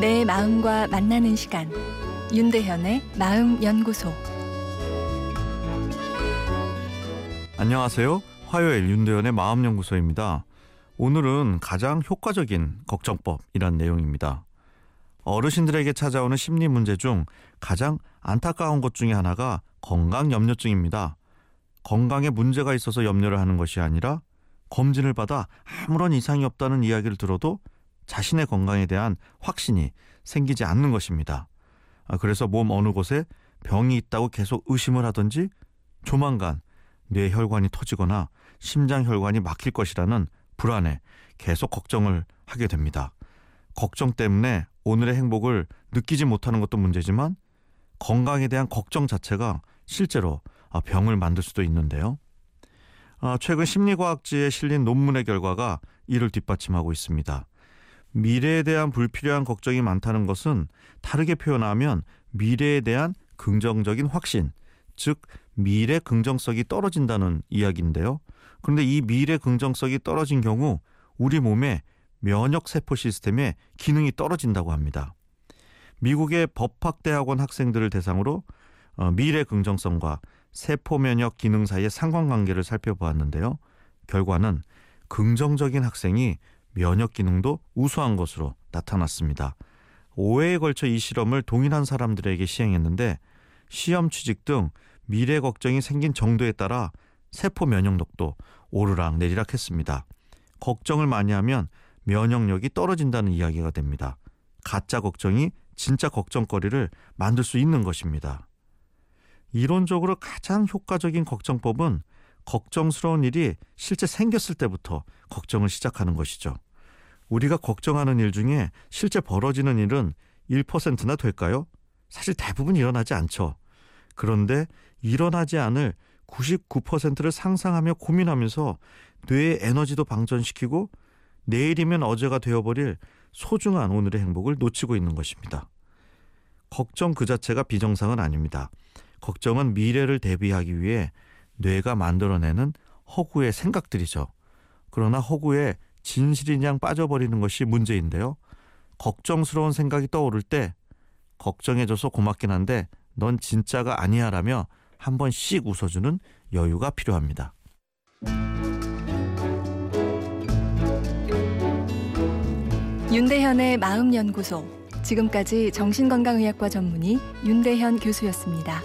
내 마음과 만나는 시간 윤대현의 마음 연구소 안녕하세요. 화요일 윤대현의 마음 연구소입니다. 오늘은 가장 효과적인 걱정법이란 내용입니다. 어르신들에게 찾아오는 심리 문제 중 가장 안타까운 것 중에 하나가 건강 염려증입니다. 건강에 문제가 있어서 염려를 하는 것이 아니라 검진을 받아 아무런 이상이 없다는 이야기를 들어도 자신의 건강에 대한 확신이 생기지 않는 것입니다. 아, 그래서 몸 어느 곳에 병이 있다고 계속 의심을 하든지 조만간 뇌혈관이 터지거나 심장혈관이 막힐 것이라는 불안에 계속 걱정을 하게 됩니다. 걱정 때문에 오늘의 행복을 느끼지 못하는 것도 문제지만 건강에 대한 걱정 자체가 실제로 아, 병을 만들 수도 있는데요. 아, 최근 심리과학지에 실린 논문의 결과가 이를 뒷받침하고 있습니다. 미래에 대한 불필요한 걱정이 많다는 것은 다르게 표현하면 미래에 대한 긍정적인 확신, 즉 미래 긍정성이 떨어진다는 이야기인데요. 그런데 이 미래 긍정성이 떨어진 경우 우리 몸의 면역 세포 시스템의 기능이 떨어진다고 합니다. 미국의 법학대학원 학생들을 대상으로 어, 미래 긍정성과 세포 면역 기능 사이의 상관관계를 살펴보았는데요. 결과는 긍정적인 학생이 면역 기능도 우수한 것으로 나타났습니다. 5회에 걸쳐 이 실험을 동일한 사람들에게 시행했는데 시험 취직 등 미래 걱정이 생긴 정도에 따라 세포 면역력도 오르락 내리락 했습니다. 걱정을 많이 하면 면역력이 떨어진다는 이야기가 됩니다. 가짜 걱정이 진짜 걱정거리를 만들 수 있는 것입니다. 이론적으로 가장 효과적인 걱정법은 걱정스러운 일이 실제 생겼을 때부터 걱정을 시작하는 것이죠. 우리가 걱정하는 일 중에 실제 벌어지는 일은 1%나 될까요? 사실 대부분 일어나지 않죠. 그런데 일어나지 않을 99%를 상상하며 고민하면서 뇌의 에너지도 방전시키고 내일이면 어제가 되어버릴 소중한 오늘의 행복을 놓치고 있는 것입니다. 걱정 그 자체가 비정상은 아닙니다. 걱정은 미래를 대비하기 위해 뇌가 만들어내는 허구의 생각들이죠. 그러나 허구에 진실이냥 빠져버리는 것이 문제인데요. 걱정스러운 생각이 떠오를 때 걱정해줘서 고맙긴 한데 넌 진짜가 아니야 라며 한 번 씩 웃어주는 여유가 필요합니다. 윤대현의 마음연구소 지금까지 정신건강의학과 전문의 윤대현 교수였습니다.